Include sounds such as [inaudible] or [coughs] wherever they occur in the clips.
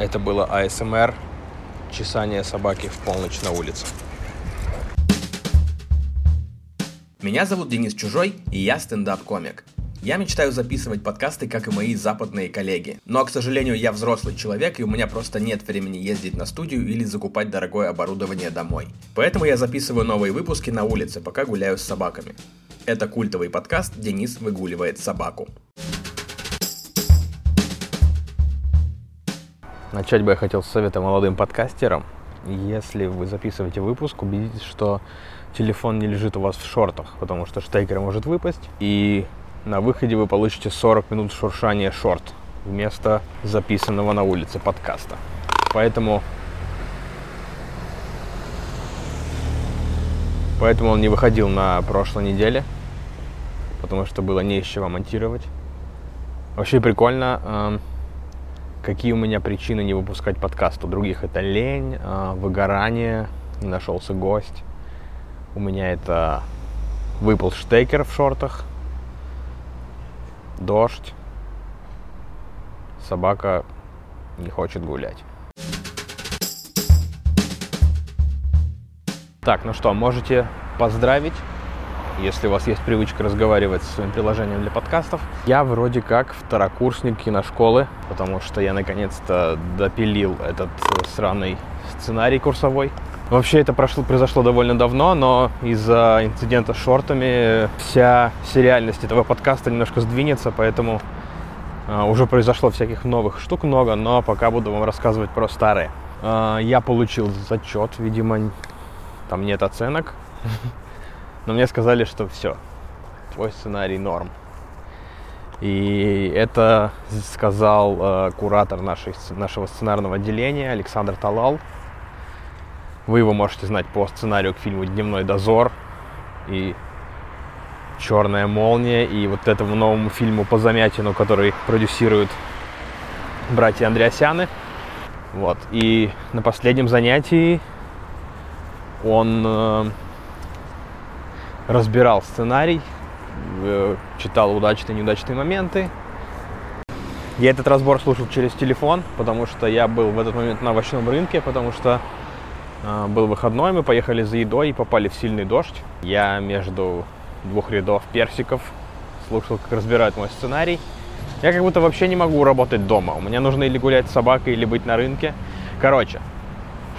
Это было АСМР, чесание собаки в полночь на улице. Меня зовут Денис Чужой, и я стендап-комик. Я мечтаю записывать подкасты, как и мои западные коллеги. Но, к сожалению, я взрослый человек, и у меня просто нет времени ездить на студию или закупать дорогое оборудование домой. Поэтому я записываю новые выпуски на улице, пока гуляю с собаками. Это культовый подкаст «Денис выгуливает собаку». Начать бы я хотел с совета молодым подкастерам. Если вы записываете выпуск, убедитесь, что телефон не лежит у вас в шортах, потому что штекер может выпасть, и на выходе вы получите 40 минут шуршания шорт вместо записанного на улице подкаста. Поэтому Поэтому он не выходил на прошлой неделе, потому что было не из чего монтировать. Вообще прикольно, эм, какие у меня причины не выпускать подкаст. У других это лень, э, выгорание, не нашелся гость. У меня это выпал штекер в шортах, дождь, собака не хочет гулять. Так, ну что, можете поздравить если у вас есть привычка разговаривать со своим приложением для подкастов. Я вроде как второкурсник киношколы, потому что я наконец-то допилил этот э, сраный сценарий курсовой. Вообще это прошло, произошло довольно давно, но из-за инцидента с шортами вся сериальность этого подкаста немножко сдвинется, поэтому э, уже произошло всяких новых штук много, но пока буду вам рассказывать про старые. Э, я получил зачет, видимо, там нет оценок. Но мне сказали, что все, твой сценарий норм. И это сказал э, куратор нашей, нашего сценарного отделения Александр Талал. Вы его можете знать по сценарию к фильму «Дневной дозор» и «Черная молния» и вот этому новому фильму по Замятину, который продюсируют братья Андреасяны. Вот. И на последнем занятии он э, разбирал сценарий, э, читал удачные и неудачные моменты. Я этот разбор слушал через телефон, потому что я был в этот момент на овощном рынке, потому что э, был выходной, мы поехали за едой и попали в сильный дождь. Я между двух рядов персиков слушал, как разбирают мой сценарий. Я как будто вообще не могу работать дома. У меня нужно или гулять с собакой, или быть на рынке. Короче,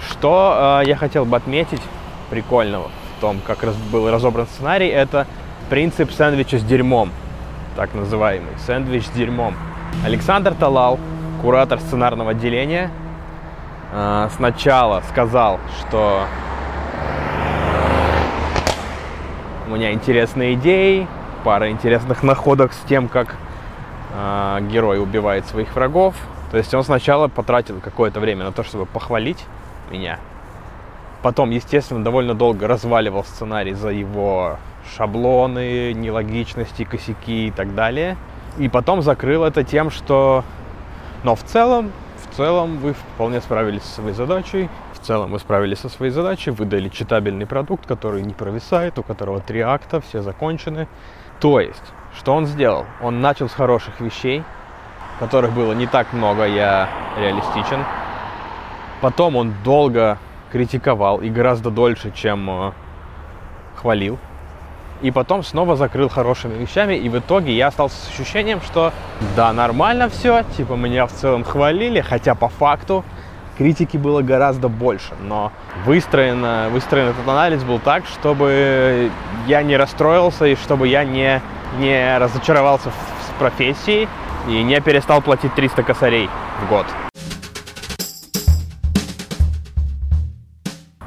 что э, я хотел бы отметить прикольного том, как раз был разобран сценарий, это принцип сэндвича с дерьмом, так называемый, сэндвич с дерьмом. Александр Талал, куратор сценарного отделения, э, сначала сказал, что у меня интересные идеи, пара интересных находок с тем, как э, герой убивает своих врагов. То есть он сначала потратил какое-то время на то, чтобы похвалить меня, Потом, естественно, довольно долго разваливал сценарий за его шаблоны, нелогичности, косяки и так далее. И потом закрыл это тем, что... Но в целом, в целом вы вполне справились со своей задачей. В целом вы справились со своей задачей, выдали читабельный продукт, который не провисает, у которого три акта, все закончены. То есть, что он сделал? Он начал с хороших вещей, которых было не так много, я реалистичен. Потом он долго критиковал и гораздо дольше, чем э, хвалил. И потом снова закрыл хорошими вещами, и в итоге я остался с ощущением, что да, нормально все, типа меня в целом хвалили, хотя по факту критики было гораздо больше, но выстроен, выстроен этот анализ был так, чтобы я не расстроился и чтобы я не, не разочаровался в, в профессии и не перестал платить 300 косарей в год.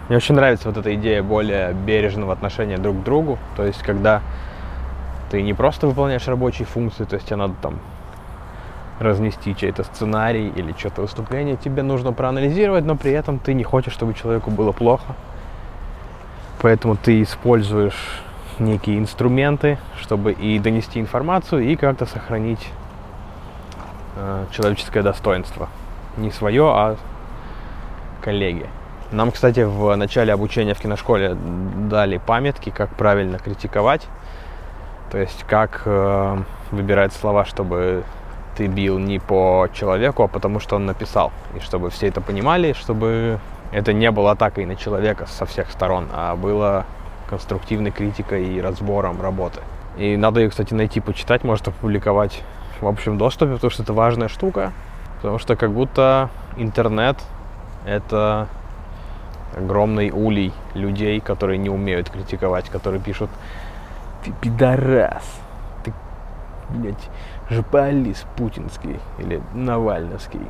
Мне очень нравится вот эта идея более бережного отношения друг к другу. То есть, когда ты не просто выполняешь рабочие функции, то есть тебе надо там разнести чей-то сценарий или что-то выступление, тебе нужно проанализировать, но при этом ты не хочешь, чтобы человеку было плохо. Поэтому ты используешь некие инструменты, чтобы и донести информацию, и как-то сохранить э, человеческое достоинство. Не свое, а коллеги. Нам, кстати, в начале обучения в киношколе дали памятки, как правильно критиковать. То есть, как э, выбирать слова, чтобы ты бил не по человеку, а потому что он написал. И чтобы все это понимали, чтобы это не было атакой на человека со всех сторон, а было конструктивной критикой и разбором работы. И надо ее, кстати, найти, почитать, может опубликовать в общем доступе, потому что это важная штука. Потому что как будто интернет — это огромный улей людей, которые не умеют критиковать, которые пишут «Ты пидорас, ты, блядь, жополист путинский или навальновский».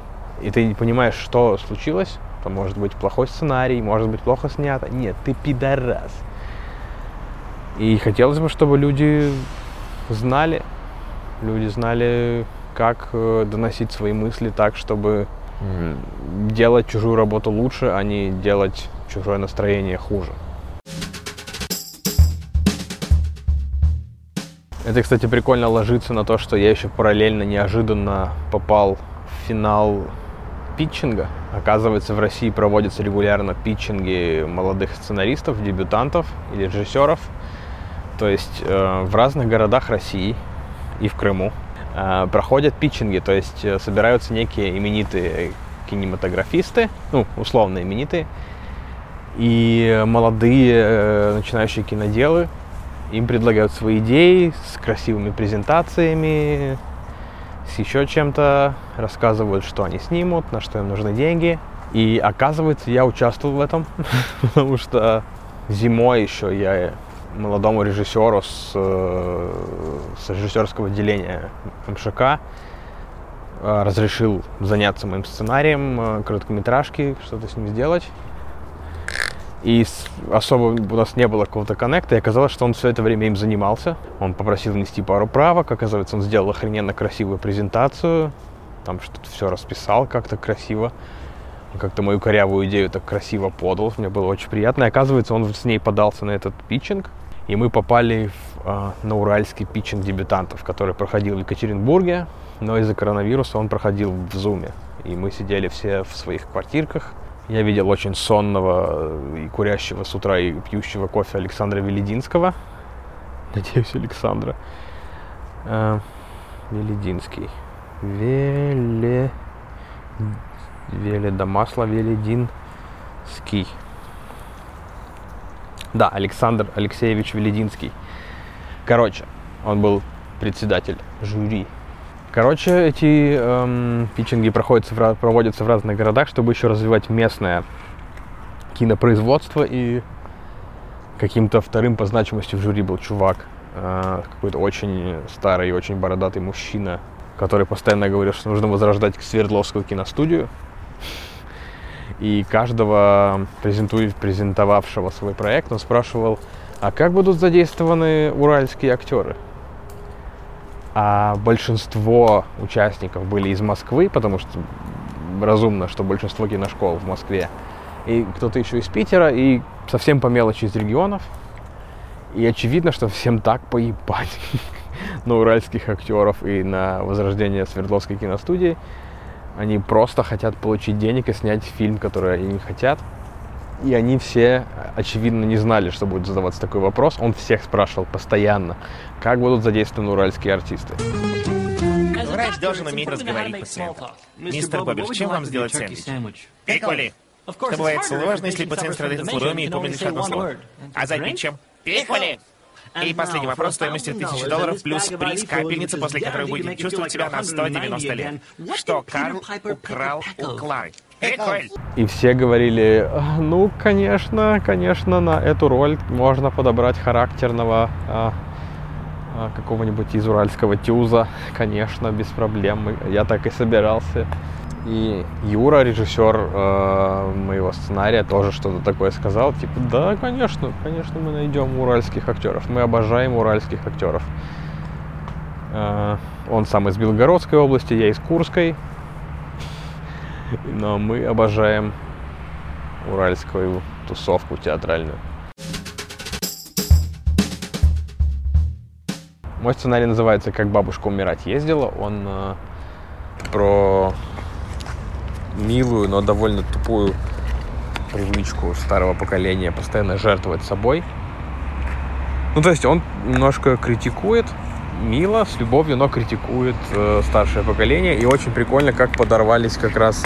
И ты не понимаешь, что случилось. Это может быть плохой сценарий, может быть плохо снято. Нет, ты пидорас. И хотелось бы, чтобы люди знали, люди знали, как э, доносить свои мысли так, чтобы делать чужую работу лучше, а не делать чужое настроение хуже. Это, кстати, прикольно ложится на то, что я еще параллельно неожиданно попал в финал питчинга. Оказывается, в России проводятся регулярно питчинги молодых сценаристов, дебютантов или режиссеров – то есть э, в разных городах России и в Крыму э, проходят питчинги, то есть э, собираются некие именитые кинематографисты, ну, условно именитые, и молодые начинающие киноделы, им предлагают свои идеи с красивыми презентациями, с еще чем-то, рассказывают, что они снимут, на что им нужны деньги. И оказывается, я участвовал в этом, [laughs] потому что зимой еще я молодому режиссеру с, э, с режиссерского отделения МШК э, разрешил заняться моим сценарием э, короткометражки, что-то с ним сделать. И особо у нас не было какого-то коннекта, и оказалось, что он все это время им занимался. Он попросил внести пару правок, оказывается, он сделал охрененно красивую презентацию, там что-то все расписал как-то красиво как-то мою корявую идею так красиво подал, мне было очень приятно. И оказывается, он с ней подался на этот питчинг, и мы попали в, э, на уральский питчинг дебютантов, который проходил в Екатеринбурге, но из-за коронавируса он проходил в Зуме. И мы сидели все в своих квартирках. Я видел очень сонного и курящего с утра и пьющего кофе Александра Велединского. Надеюсь, Александра. Э, Велединский. Веле... Веле да масло Велединский. Да, Александр Алексеевич Велединский. Короче, он был председатель жюри. Короче, эти эм, питчинги проходятся в, проводятся в разных городах, чтобы еще развивать местное кинопроизводство. И каким-то вторым по значимости в жюри был чувак, э, какой-то очень старый, очень бородатый мужчина, который постоянно говорил, что нужно возрождать Свердловскую киностудию и каждого презентовавшего свой проект он спрашивал, а как будут задействованы уральские актеры? А большинство участников были из Москвы, потому что разумно, что большинство киношкол в Москве. И кто-то еще из Питера, и совсем по мелочи из регионов. И очевидно, что всем так поебать [laughs] на уральских актеров и на возрождение Свердловской киностудии. Они просто хотят получить денег и снять фильм, который они хотят. И они все, очевидно, не знали, что будет задаваться такой вопрос. Он всех спрашивал постоянно, как будут задействованы уральские артисты. Врач должен уметь разговаривать пациента. Мистер Боббиш, чем вам сделать сэндвич? Пиколи. Что бывает сложно, если пациент страдает от и помнит лишь одно слово. А запить чем? Пиколи. И последний вопрос стоимостью 1000 долларов плюс приз капельницы, после которой будете чувствовать себя на 190 лет. Что Карл украл у Клары? И все говорили, ну, конечно, конечно, на эту роль можно подобрать характерного а, а, какого-нибудь из уральского тюза, конечно, без проблем. Я так и собирался. И Юра, режиссер э, моего сценария, тоже что-то такое сказал. Типа, да, конечно, конечно, мы найдем уральских актеров. Мы обожаем уральских актеров. Э, он сам из Белгородской области, я из Курской. Но мы обожаем уральскую тусовку театральную. Мой сценарий называется «Как бабушка умирать ездила». Он э, про милую, но довольно тупую привычку старого поколения постоянно жертвовать собой. Ну, то есть он немножко критикует мило, с любовью, но критикует э, старшее поколение. И очень прикольно, как подорвались как раз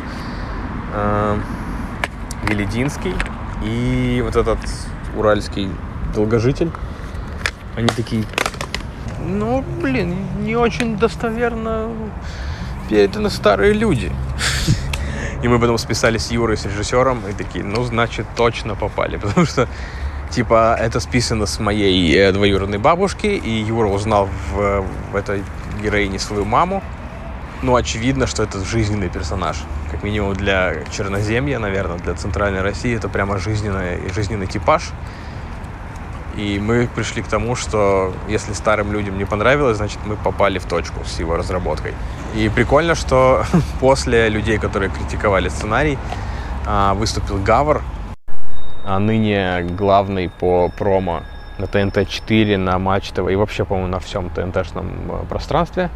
э, Велединский и вот этот уральский долгожитель. Они такие, ну, блин, не очень достоверно переданы старые люди. И мы потом списались с Юрой, с режиссером, и такие, ну, значит, точно попали. [laughs] Потому что, типа, это списано с моей э, двоюродной бабушки, и Юра узнал в, в этой героине свою маму. Ну, очевидно, что это жизненный персонаж. Как минимум для Черноземья, наверное, для Центральной России это прямо жизненный, жизненный типаж. И мы пришли к тому, что если старым людям не понравилось, значит мы попали в точку с его разработкой. И прикольно, что [laughs] после людей, которые критиковали сценарий, а, выступил Гавр, а ныне главный по промо на ТНТ-4, на Матч ТВ и вообще, по-моему, на всем ТНТ-шном э, пространстве.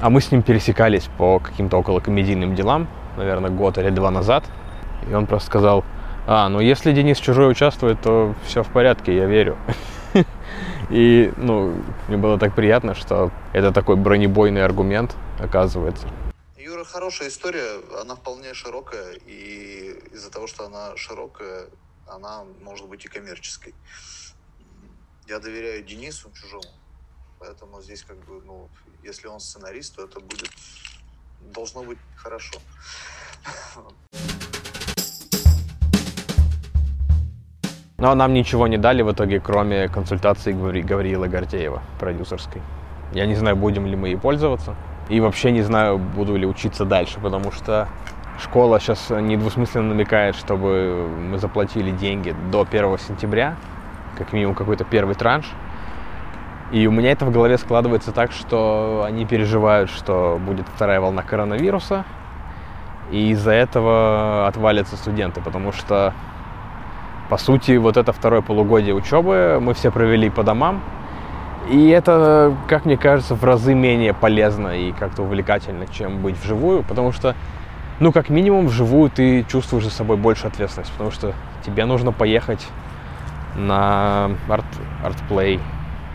А мы с ним пересекались по каким-то около комедийным делам, наверное, год или два назад. И он просто сказал, а, ну если Денис Чужой участвует, то все в порядке, я верю. [laughs] И, ну, мне было так приятно, что это такой бронебойный аргумент, оказывается. Юра, хорошая история, она вполне широкая, и из-за того, что она широкая, она может быть и коммерческой. Я доверяю Денису Чужому, поэтому здесь как бы, ну, если он сценарист, то это будет, должно быть хорошо. Но нам ничего не дали в итоге, кроме консультации Гавриила Гордеева, продюсерской. Я не знаю, будем ли мы ей пользоваться. И вообще не знаю, буду ли учиться дальше, потому что школа сейчас недвусмысленно намекает, чтобы мы заплатили деньги до 1 сентября, как минимум какой-то первый транш. И у меня это в голове складывается так, что они переживают, что будет вторая волна коронавируса, и из-за этого отвалятся студенты, потому что по сути, вот это второе полугодие учебы мы все провели по домам. И это, как мне кажется, в разы менее полезно и как-то увлекательно, чем быть вживую, потому что, ну, как минимум, вживую ты чувствуешь за собой больше ответственность, потому что тебе нужно поехать на арт, артплей.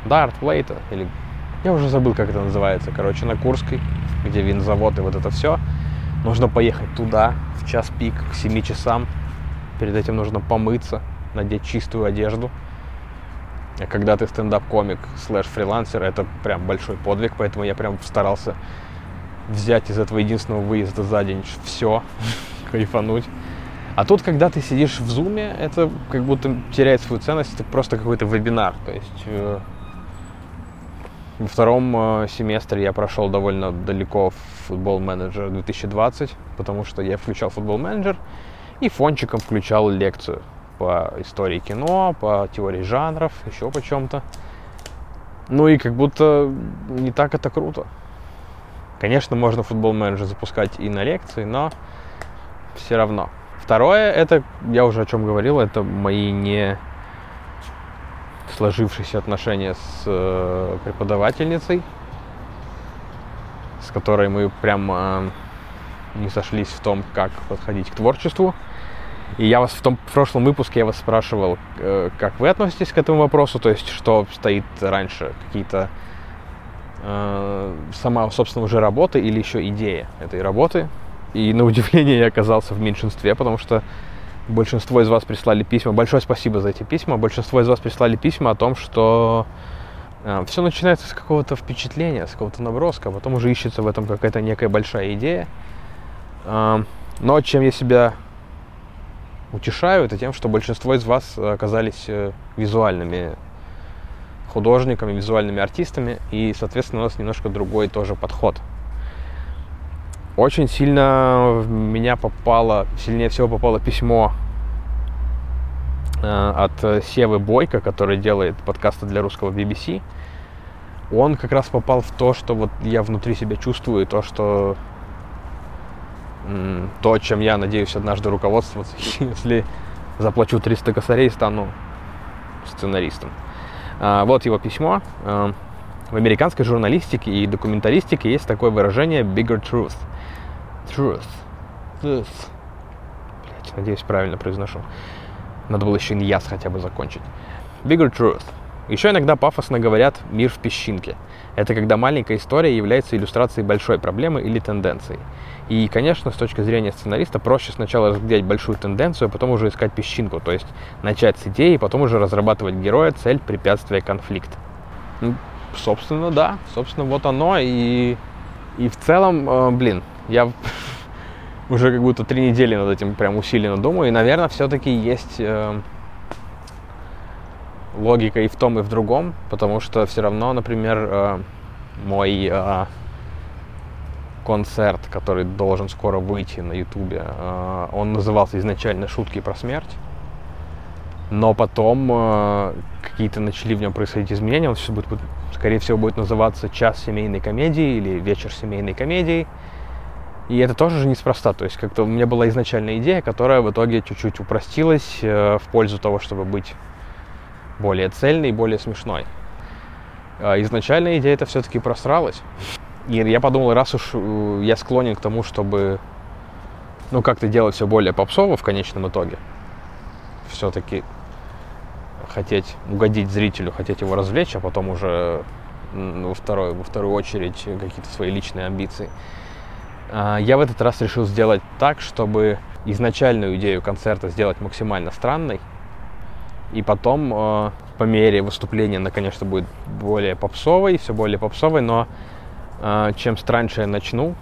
Да, артплей это, или... Я уже забыл, как это называется. Короче, на Курской, где винзавод и вот это все. Нужно поехать туда в час пик, к 7 часам, Перед этим нужно помыться, надеть чистую одежду. А когда ты стендап-комик слэш фрилансер, это прям большой подвиг, поэтому я прям старался взять из этого единственного выезда за день все, [laughs] кайфануть. А тут, когда ты сидишь в зуме, это как будто теряет свою ценность, это просто какой-то вебинар. То есть э, во втором э, семестре я прошел довольно далеко в футбол менеджер 2020, потому что я включал футбол менеджер, и фончиком включал лекцию по истории кино, по теории жанров, еще по чем-то. Ну и как будто не так это круто. Конечно, можно футбол менеджер запускать и на лекции, но все равно. Второе, это, я уже о чем говорил, это мои не сложившиеся отношения с э, преподавательницей, с которой мы прям э, не сошлись в том, как подходить к творчеству. И я вас в том в прошлом выпуске я вас спрашивал, э, как вы относитесь к этому вопросу, то есть что стоит раньше, какие-то э, сама, собственно, уже работа или еще идея этой работы. И на удивление я оказался в меньшинстве, потому что большинство из вас прислали письма. Большое спасибо за эти письма. Большинство из вас прислали письма о том, что э, все начинается с какого-то впечатления, с какого-то наброска, а потом уже ищется в этом какая-то некая большая идея. Э, но чем я себя утешаю, это тем, что большинство из вас оказались э, визуальными художниками, визуальными артистами, и, соответственно, у нас немножко другой тоже подход. Очень сильно в меня попало, сильнее всего попало письмо э, от Севы Бойко, который делает подкасты для русского BBC. Он как раз попал в то, что вот я внутри себя чувствую, то, что то, чем я надеюсь однажды руководствоваться, [laughs] если заплачу 300 косарей, стану сценаристом. А, вот его письмо. А, в американской журналистике и документалистике есть такое выражение bigger truth. Truth. Truth. Блять, надеюсь, правильно произношу. Надо было еще иньяс хотя бы закончить. Bigger truth. Еще иногда пафосно говорят «мир в песчинке». Это когда маленькая история является иллюстрацией большой проблемы или тенденции. И, конечно, с точки зрения сценариста, проще сначала разглядеть большую тенденцию, а потом уже искать песчинку, то есть начать с идеи, потом уже разрабатывать героя, цель, препятствие, конфликт. Ну, собственно, да, собственно, вот оно, и, и в целом, э, блин, я [laughs] уже как будто три недели над этим прям усиленно думаю, и, наверное, все-таки есть... Э, логика и в том, и в другом, потому что все равно, например, э, мой э, концерт, который должен скоро выйти на Ютубе, э, он назывался изначально «Шутки про смерть», но потом какие-то начали в нем происходить изменения, он сейчас будет, скорее всего, будет называться «Час семейной комедии» или «Вечер семейной комедии», и это тоже же неспроста. То есть как-то у меня была изначальная идея, которая в итоге чуть-чуть упростилась в пользу того, чтобы быть более цельный и более смешной. А изначальная идея это все-таки просралась. И я подумал, раз уж э, я склонен к тому, чтобы ну, как-то делать все более попсово в конечном итоге, все-таки хотеть угодить зрителю, хотеть его развлечь, а потом уже во, второй, во вторую очередь какие-то свои личные амбиции. А, я в этот раз решил сделать так, чтобы изначальную идею концерта сделать максимально странной, и потом э, по мере выступления она, конечно, будет более попсовой, все более попсовой, но э, чем страньше я начну,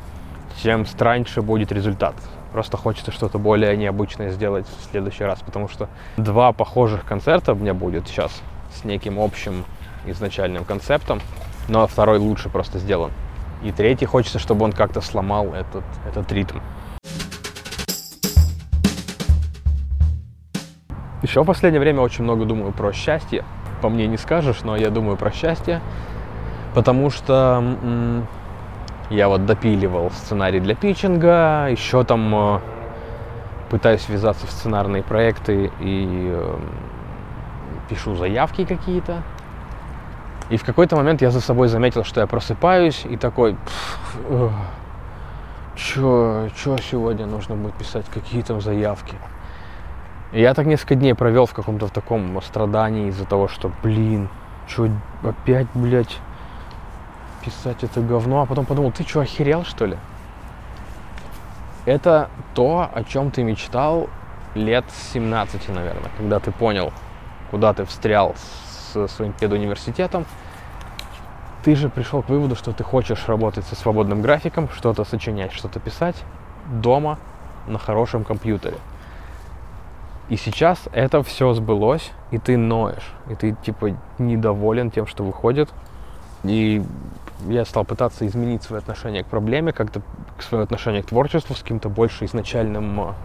тем страньше будет результат. Просто хочется что-то более необычное сделать в следующий раз, потому что два похожих концерта у меня будет сейчас с неким общим изначальным концептом, но второй лучше просто сделан. И третий хочется, чтобы он как-то сломал этот, этот ритм. Еще в последнее время очень много думаю про счастье. По мне не скажешь, но я думаю про счастье. Потому что м- я вот допиливал сценарий для питчинга, еще там э, пытаюсь ввязаться в сценарные проекты и э, пишу заявки какие-то. И в какой-то момент я за собой заметил, что я просыпаюсь и такой, что сегодня нужно будет писать, какие там заявки. Я так несколько дней провел в каком-то в таком страдании из-за того, что, блин, что опять, блядь, писать это говно, а потом подумал, ты что, охерел, что ли? Это то, о чем ты мечтал лет 17, наверное, когда ты понял, куда ты встрял с своим педуниверситетом. Ты же пришел к выводу, что ты хочешь работать со свободным графиком, что-то сочинять, что-то писать дома на хорошем компьютере. И сейчас это все сбылось, и ты ноешь, и ты типа недоволен тем, что выходит. И я стал пытаться изменить свое отношение к проблеме, как-то свое отношение к творчеству с каким-то больше изначальным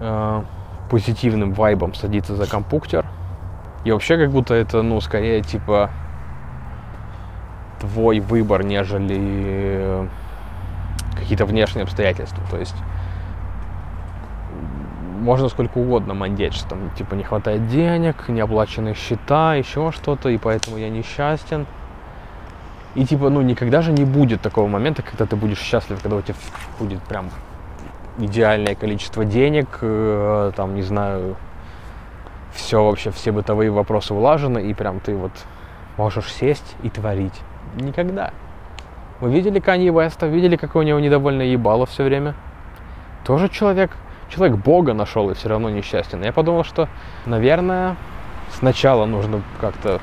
э, позитивным вайбом садиться за компьютер. И вообще как будто это, ну, скорее типа твой выбор, нежели э, какие-то внешние обстоятельства. То есть можно сколько угодно мандеть, что там типа не хватает денег, неоплаченные счета, еще что-то, и поэтому я несчастен. И типа, ну никогда же не будет такого момента, когда ты будешь счастлив, когда у тебя будет прям идеальное количество денег, э, там, не знаю, все вообще, все бытовые вопросы улажены, и прям ты вот можешь сесть и творить. Никогда. Вы видели Канье Веста? Видели, какое у него недовольное ебало все время? Тоже человек человек Бога нашел и все равно несчастен. Я подумал, что, наверное, сначала нужно как-то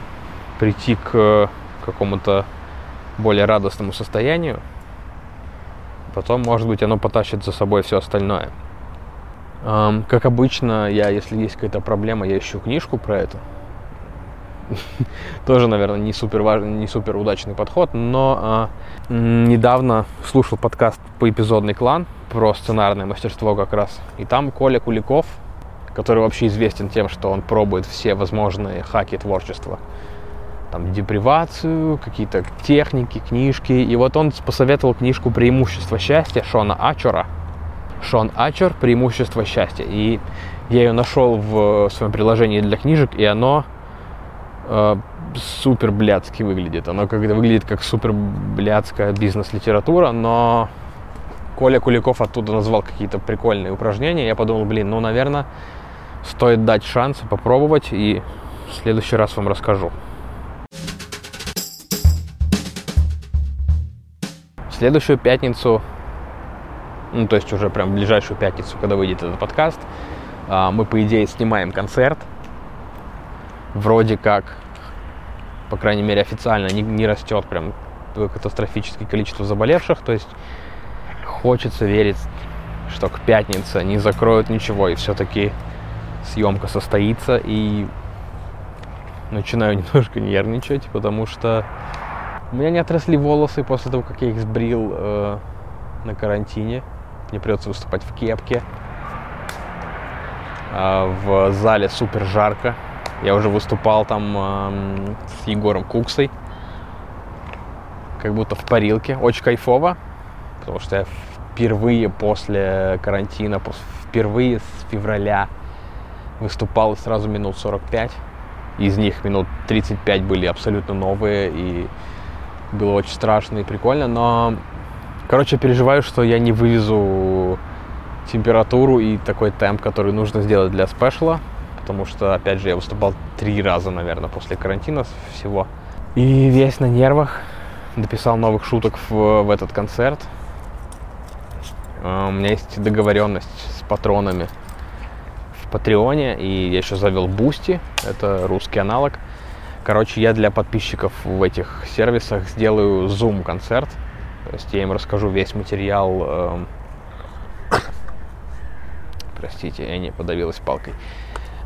прийти к какому-то более радостному состоянию, потом, может быть, оно потащит за собой все остальное. Как обычно, я, если есть какая-то проблема, я ищу книжку про это. [laughs] Тоже, наверное, не супер важный, не супер удачный подход, но а, недавно слушал подкаст по эпизодный клан про сценарное мастерство как раз. И там Коля Куликов, который вообще известен тем, что он пробует все возможные хаки творчества. Там депривацию, какие-то техники, книжки. И вот он посоветовал книжку «Преимущество счастья» Шона Ачера. Шон Ачер «Преимущество счастья». И я ее нашел в своем приложении для книжек, и оно э, супер блядски выглядит. Оно как выглядит как супер блядская бизнес-литература, но Коля Куликов оттуда назвал какие-то прикольные упражнения. Я подумал, блин, ну, наверное, стоит дать шанс попробовать. И в следующий раз вам расскажу. В следующую пятницу, ну то есть уже прям в ближайшую пятницу, когда выйдет этот подкаст, а, мы по идее снимаем концерт. Вроде как, по крайней мере официально, не, не растет прям катастрофическое количество заболевших. То есть хочется верить, что к пятнице не закроют ничего и все-таки съемка состоится. И начинаю [laughs] немножко нервничать, потому что у меня не отросли волосы после того, как я их сбрил э, на карантине. Мне придется выступать в кепке. Э, в зале супер жарко. Я уже выступал там э, с Егором Куксой. Как будто в парилке. Очень кайфово. Потому что я впервые после карантина, впервые с февраля выступал сразу минут 45. Из них минут 35 были абсолютно новые, и было очень страшно и прикольно, но, короче, переживаю, что я не вывезу температуру и такой темп, который нужно сделать для спешла, потому что, опять же, я выступал три раза, наверное, после карантина всего. И весь на нервах, дописал новых шуток в, в этот концерт. А, у меня есть договоренность с патронами в Patreon е, и я еще завел Бусти, это русский аналог. Короче, я для подписчиков в этих сервисах сделаю Zoom концерт. То есть я им расскажу весь материал. Э, [coughs] простите, я не подавилась палкой.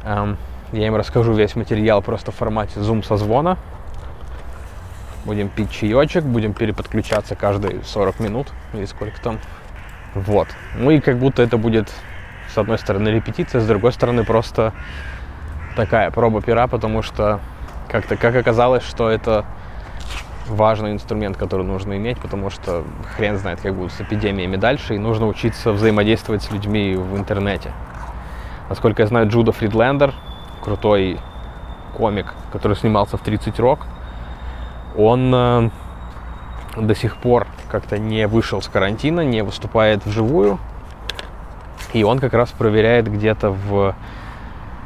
Э, я им расскажу весь материал просто в формате Zoom созвона. Будем пить чаечек, будем переподключаться каждые 40 минут или сколько там. Вот. Ну и как будто это будет с одной стороны репетиция, с другой стороны просто такая проба пера, потому что как-то как оказалось, что это важный инструмент, который нужно иметь, потому что хрен знает, как будет с эпидемиями дальше, и нужно учиться взаимодействовать с людьми в интернете. Насколько я знаю, Джуда Фридлендер, крутой комик, который снимался в 30 Рок, он э, до сих пор как-то не вышел с карантина, не выступает вживую, и он как раз проверяет где-то в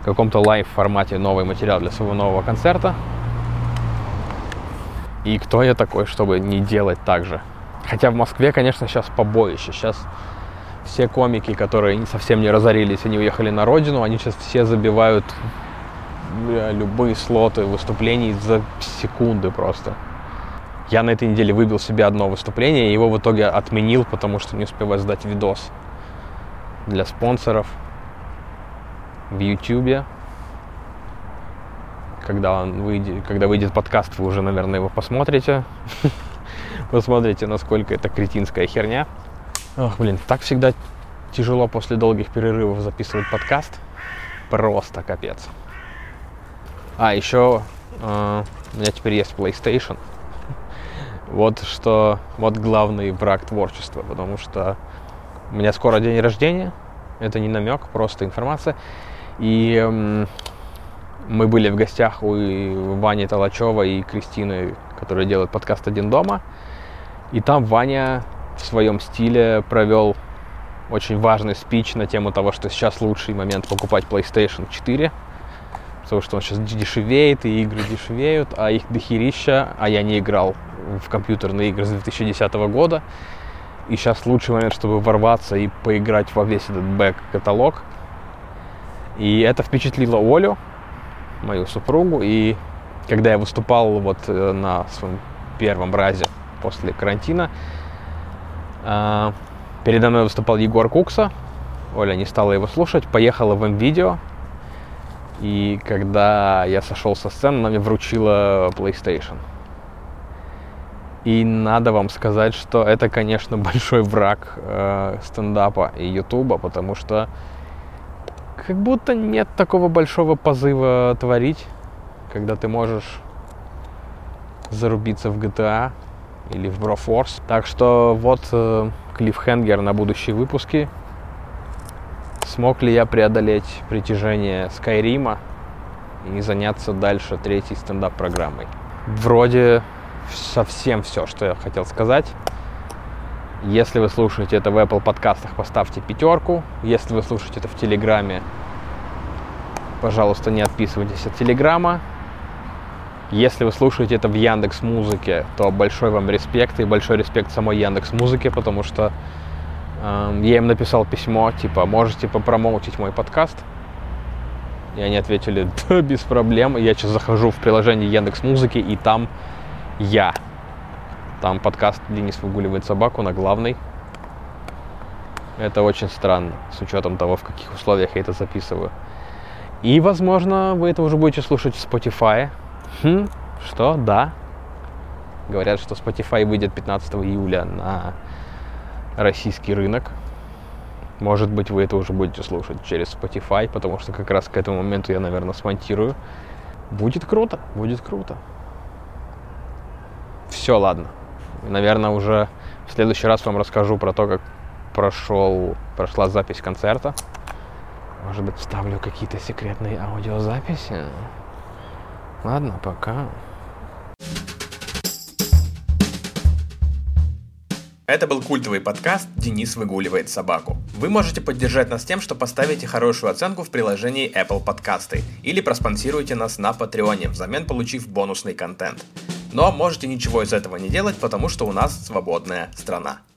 каком-то live формате новый материал для своего нового концерта. И кто я такой, чтобы не делать так же? Хотя в Москве, конечно, сейчас побоище. Сейчас все комики, которые совсем не разорились и не уехали на родину, они сейчас все забивают любые слоты выступлений за секунды просто. Я на этой неделе выбил себе одно выступление, и его в итоге отменил, потому что не успеваю сдать видос для спонсоров в YouTube. Когда, он выйдет, когда выйдет подкаст, вы уже, наверное, его посмотрите. [laughs] Посмотрите, насколько это кретинская херня. Ох, блин, так всегда тяжело после долгих перерывов записывать подкаст. Просто капец. А, еще э, у меня теперь есть PlayStation. Вот что, вот главный враг творчества, потому что у меня скоро день рождения, это не намек, просто информация. И мы были в гостях у Вани Толачева и Кристины, которые делают подкаст «Один дома». И там Ваня в своем стиле провел очень важный спич на тему того, что сейчас лучший момент покупать PlayStation 4, потому что он сейчас дешевеет, и игры дешевеют, а их дохерища, а я не играл в компьютерные игры с 2010 года, и сейчас лучший момент, чтобы ворваться и поиграть во весь этот бэк-каталог. И это впечатлило Олю, мою супругу. И когда я выступал вот э, на своем первом разе после карантина, а, передо мной выступал Егор Кукса. Оля не стала его слушать, поехала в М-видео. И когда я сошел со сцены, она мне вручила PlayStation. И надо вам сказать, что это, конечно, [laughs] большой враг э, стендапа и ютуба, потому что как будто нет такого большого позыва творить, когда ты можешь зарубиться в GTA или в Broforce. Так что вот э, клиффхенгер на будущие выпуски. Смог ли я преодолеть притяжение Скайрима и заняться дальше третьей стендап-программой? Вроде совсем все, что я хотел сказать. Если вы слушаете это в Apple подкастах, поставьте пятерку. Если вы слушаете это в Телеграме, Пожалуйста, не отписывайтесь от Телеграма. Если вы слушаете это в Яндекс Музыке, то большой вам респект и большой респект самой Яндекс Музыке, потому что я им написал письмо, типа, можете попромоутить мой подкаст. И они ответили, да, без проблем. Я сейчас захожу в приложение Яндекс Музыки, и там я. Там подкаст «Денис выгуливает собаку» на главной. Это очень странно, с учетом того, в каких условиях я это записываю. И, возможно, вы это уже будете слушать в Spotify. Хм, что? Да. Говорят, что Spotify выйдет 15 июля на российский рынок. Может быть, вы это уже будете слушать через Spotify, потому что как раз к этому моменту я, наверное, смонтирую. Будет круто, будет круто. Все, ладно. Наверное, уже в следующий раз вам расскажу про то, как прошел, прошла запись концерта. Может быть, вставлю какие-то секретные аудиозаписи. Ладно, пока. Это был культовый подкаст «Денис выгуливает собаку». Вы можете поддержать нас тем, что поставите хорошую оценку в приложении Apple Подкасты или проспонсируете нас на Патреоне, взамен получив бонусный контент. Но можете ничего из этого не делать, потому что у нас свободная страна.